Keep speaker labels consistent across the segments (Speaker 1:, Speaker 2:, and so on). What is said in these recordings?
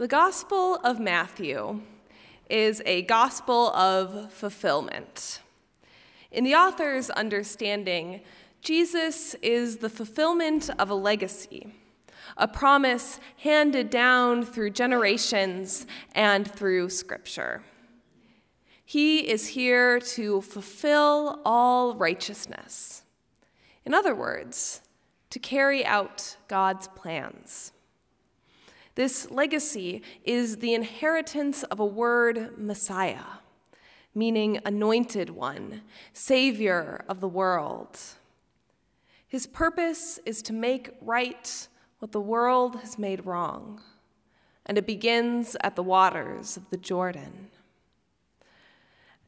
Speaker 1: The Gospel of Matthew is a gospel of fulfillment. In the author's understanding, Jesus is the fulfillment of a legacy, a promise handed down through generations and through Scripture. He is here to fulfill all righteousness. In other words, to carry out God's plans. This legacy is the inheritance of a word, Messiah, meaning anointed one, Savior of the world. His purpose is to make right what the world has made wrong, and it begins at the waters of the Jordan.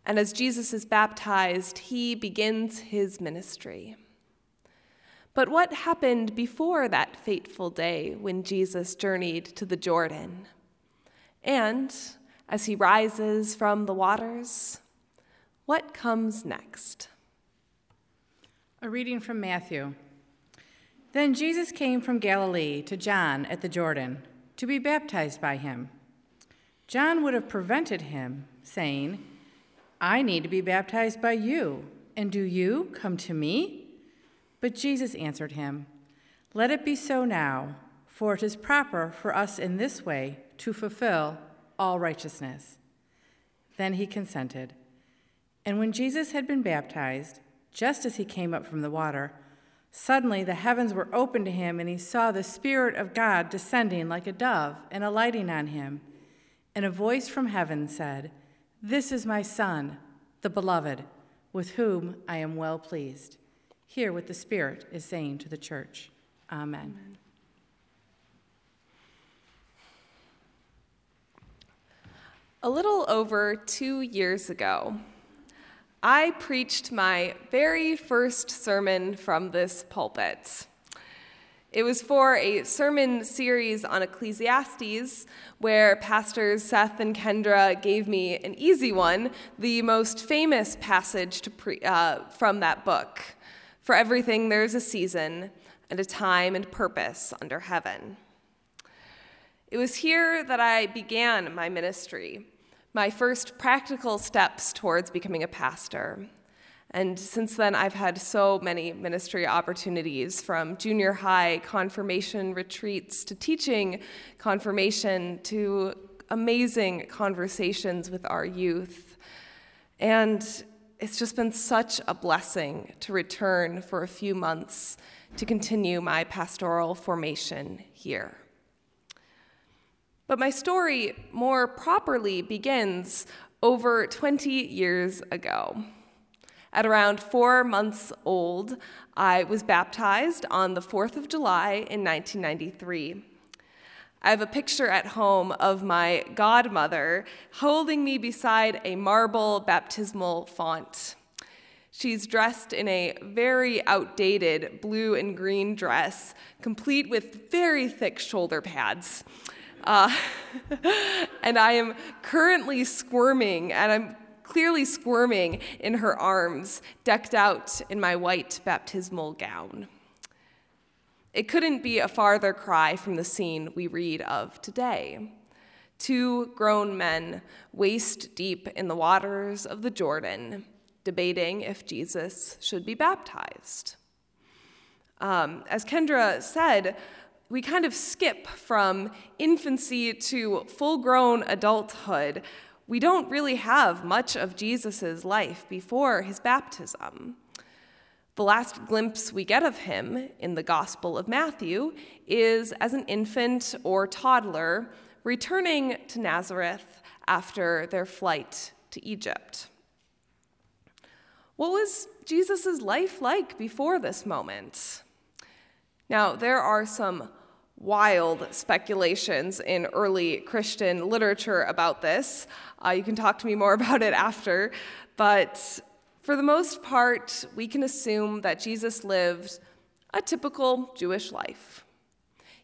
Speaker 1: And as Jesus is baptized, he begins his ministry. But what happened before that fateful day when Jesus journeyed to the Jordan? And as he rises from the waters, what comes next?
Speaker 2: A reading from Matthew. Then Jesus came from Galilee to John at the Jordan to be baptized by him. John would have prevented him, saying, I need to be baptized by you, and do you come to me? But Jesus answered him, Let it be so now, for it is proper for us in this way to fulfill all righteousness. Then he consented. And when Jesus had been baptized, just as he came up from the water, suddenly the heavens were opened to him, and he saw the Spirit of God descending like a dove and alighting on him. And a voice from heaven said, This is my Son, the Beloved, with whom I am well pleased. Hear what the Spirit is saying to the church. Amen. Amen.
Speaker 1: A little over two years ago, I preached my very first sermon from this pulpit. It was for a sermon series on Ecclesiastes, where Pastors Seth and Kendra gave me an easy one, the most famous passage pre- uh, from that book. For everything there is a season and a time and purpose under heaven. It was here that I began my ministry, my first practical steps towards becoming a pastor. And since then, I've had so many ministry opportunities from junior high confirmation retreats to teaching confirmation to amazing conversations with our youth. And it's just been such a blessing to return for a few months to continue my pastoral formation here. But my story more properly begins over 20 years ago. At around four months old, I was baptized on the 4th of July in 1993. I have a picture at home of my godmother holding me beside a marble baptismal font. She's dressed in a very outdated blue and green dress, complete with very thick shoulder pads. Uh, and I am currently squirming, and I'm clearly squirming in her arms, decked out in my white baptismal gown. It couldn't be a farther cry from the scene we read of today. Two grown men waist deep in the waters of the Jordan, debating if Jesus should be baptized. Um, as Kendra said, we kind of skip from infancy to full grown adulthood. We don't really have much of Jesus' life before his baptism. The last glimpse we get of him in the Gospel of Matthew is as an infant or toddler returning to Nazareth after their flight to Egypt. What was Jesus' life like before this moment? Now, there are some wild speculations in early Christian literature about this. Uh, you can talk to me more about it after, but for the most part, we can assume that Jesus lived a typical Jewish life.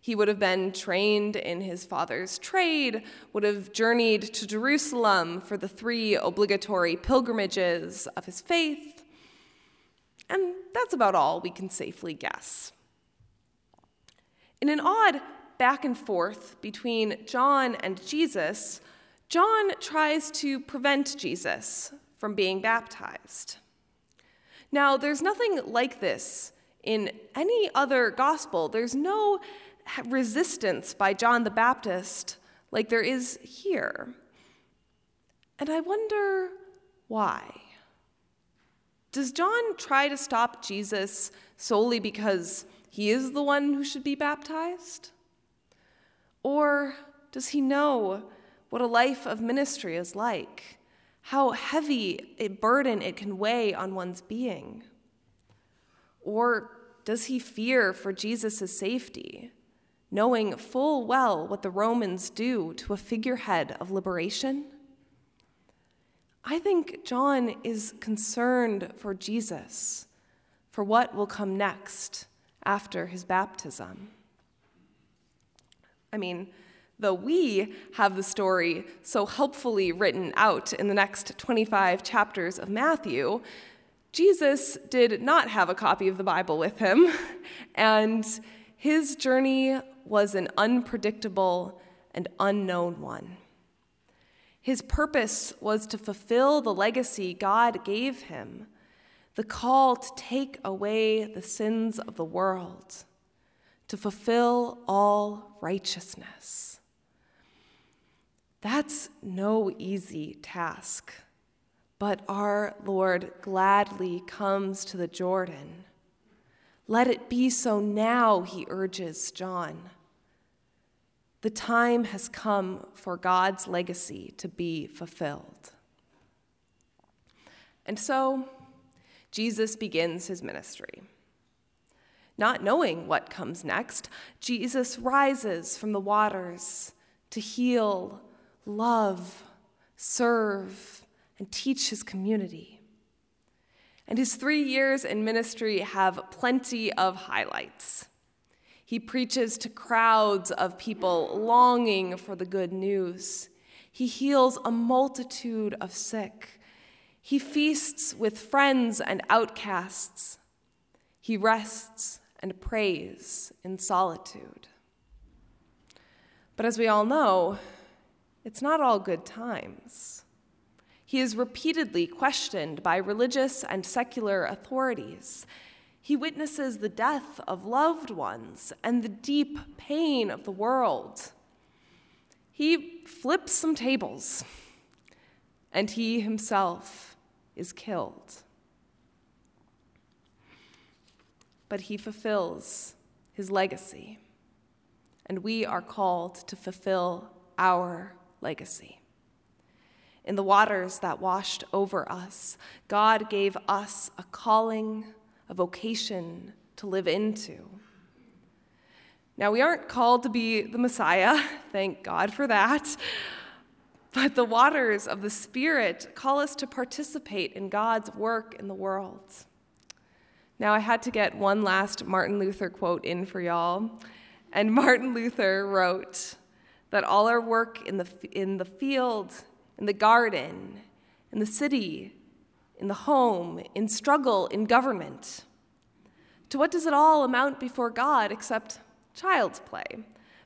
Speaker 1: He would have been trained in his father's trade, would have journeyed to Jerusalem for the three obligatory pilgrimages of his faith, and that's about all we can safely guess. In an odd back and forth between John and Jesus, John tries to prevent Jesus from being baptized. Now, there's nothing like this in any other gospel. There's no resistance by John the Baptist like there is here. And I wonder why. Does John try to stop Jesus solely because he is the one who should be baptized? Or does he know what a life of ministry is like? How heavy a burden it can weigh on one's being? Or does he fear for Jesus' safety, knowing full well what the Romans do to a figurehead of liberation? I think John is concerned for Jesus, for what will come next after his baptism. I mean, though we have the story so helpfully written out in the next 25 chapters of Matthew, Jesus did not have a copy of the Bible with him, and his journey was an unpredictable and unknown one. His purpose was to fulfill the legacy God gave him, the call to take away the sins of the world, to fulfill all righteousness. That's no easy task, but our Lord gladly comes to the Jordan. Let it be so now, he urges John. The time has come for God's legacy to be fulfilled. And so, Jesus begins his ministry. Not knowing what comes next, Jesus rises from the waters to heal, love, serve, and teach his community. And his three years in ministry have plenty of highlights. He preaches to crowds of people longing for the good news. He heals a multitude of sick. He feasts with friends and outcasts. He rests and prays in solitude. But as we all know, it's not all good times. He is repeatedly questioned by religious and secular authorities he witnesses the death of loved ones and the deep pain of the world. He flips some tables, and he himself is killed. But he fulfills his legacy, and we are called to fulfill our legacy. In the waters that washed over us, God gave us a calling a vocation to live into. Now, we aren't called to be the Messiah, thank God for that. But the waters of the Spirit call us to participate in God's work in the world. Now, I had to get one last Martin Luther quote in for y'all. And Martin Luther wrote that all our work in the, in the field, in the garden, in the city, in the home, in struggle, in government. To what does it all amount before God except child's play,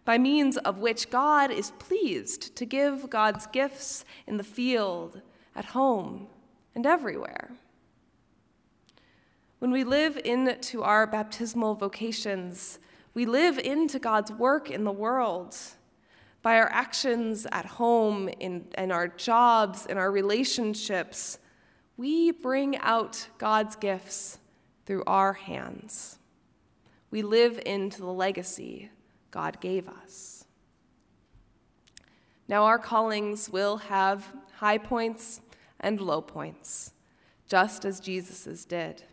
Speaker 1: by means of which God is pleased to give God's gifts in the field, at home, and everywhere? When we live into our baptismal vocations, we live into God's work in the world by our actions at home, in, in our jobs, in our relationships, we bring out God's gifts through our hands. We live into the legacy God gave us. Now, our callings will have high points and low points, just as Jesus's did.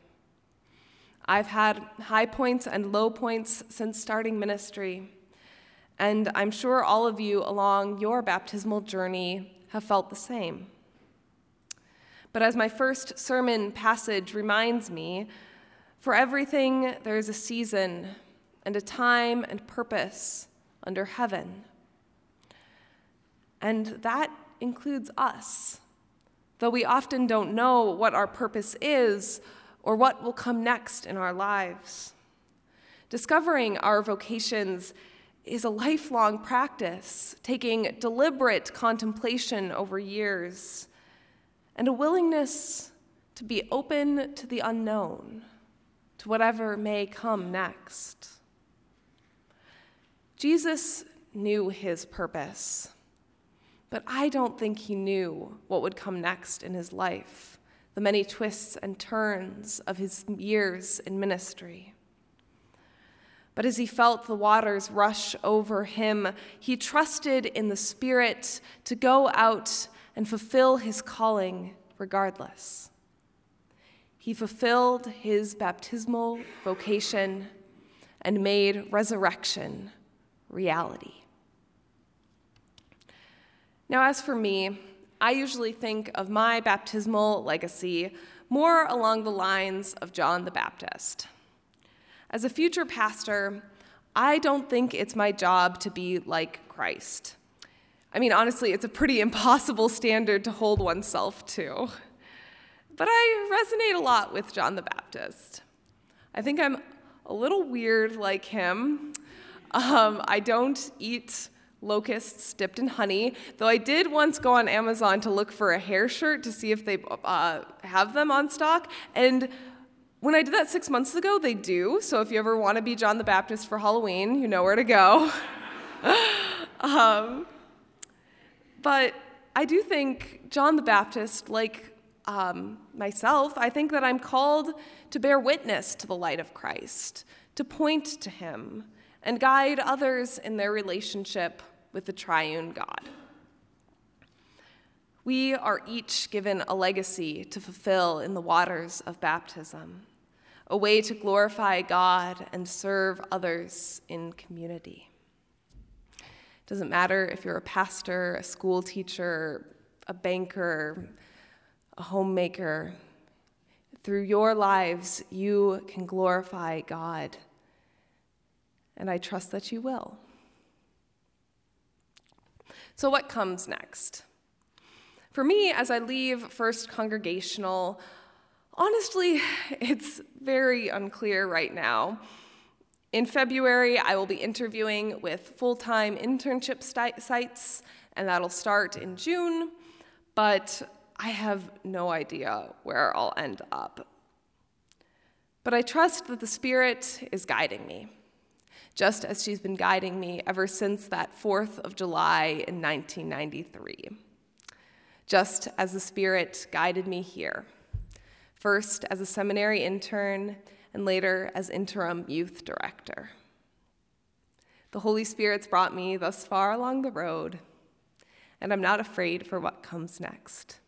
Speaker 1: I've had high points and low points since starting ministry, and I'm sure all of you along your baptismal journey have felt the same. But as my first sermon passage reminds me, for everything there is a season and a time and purpose under heaven. And that includes us. Though we often don't know what our purpose is or what will come next in our lives. Discovering our vocations is a lifelong practice, taking deliberate contemplation over years, and a willingness to be open to the unknown, to whatever may come next. Jesus knew his purpose, but I don't think he knew what would come next in his life, the many twists and turns of his years in ministry. But as he felt the waters rush over him, he trusted in the Spirit to go out and fulfill his calling regardless. He fulfilled his baptismal vocation and made resurrection reality. Now, as for me, I usually think of my baptismal legacy more along the lines of John the Baptist. As a future pastor, I don't think it's my job to be like Christ. I mean, honestly, it's a pretty impossible standard to hold oneself to. But I resonate a lot with John the Baptist. I think I'm a little weird like him. Um, I don't eat locusts dipped in honey, though I did once go on Amazon to look for a hair shirt to see if they uh, have them on stock. And when I did that six months ago, they do. So if you ever want to be John the Baptist for Halloween, you know where to go. um, but I do think John the Baptist, like um, myself, I think that I'm called to bear witness to the light of Christ, to point to him, and guide others in their relationship with the triune God. We are each given a legacy to fulfill in the waters of baptism a way to glorify God and serve others in community. It doesn't matter if you're a pastor, a school teacher, a banker, a homemaker. Through your lives, you can glorify God. And I trust that you will. So, what comes next? For me, as I leave First Congregational, Honestly, it's very unclear right now. In February, I will be interviewing with full time internship sites, and that'll start in June, but I have no idea where I'll end up. But I trust that the Spirit is guiding me, just as she's been guiding me ever since that 4th of July in 1993, just as the Spirit guided me here first as a seminary intern, and later as interim youth director. The Holy Spirit's brought me thus far along the road, and I'm not afraid for what comes next.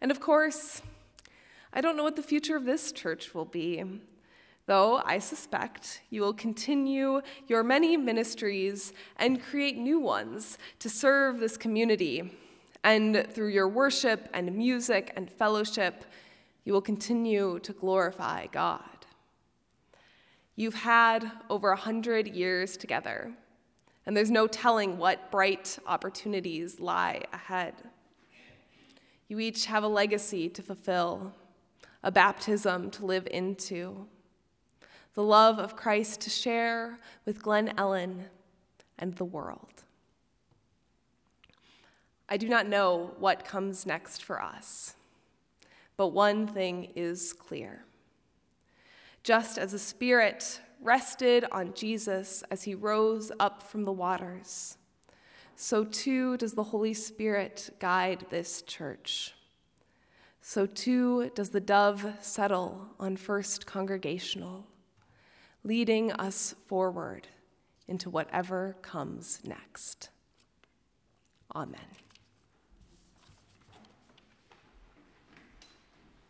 Speaker 1: And of course, I don't know what the future of this church will be, though I suspect you will continue your many ministries and create new ones to serve this community and through your worship and music and fellowship, you will continue to glorify God. You've had over a hundred years together, and there's no telling what bright opportunities lie ahead. You each have a legacy to fulfill, a baptism to live into, the love of Christ to share with Glen Ellen and the world. I do not know what comes next for us, but one thing is clear. Just as the Spirit rested on Jesus as he rose up from the waters, so too does the Holy Spirit guide this church. So too does the dove settle on First Congregational, leading us forward into whatever comes next. Amen.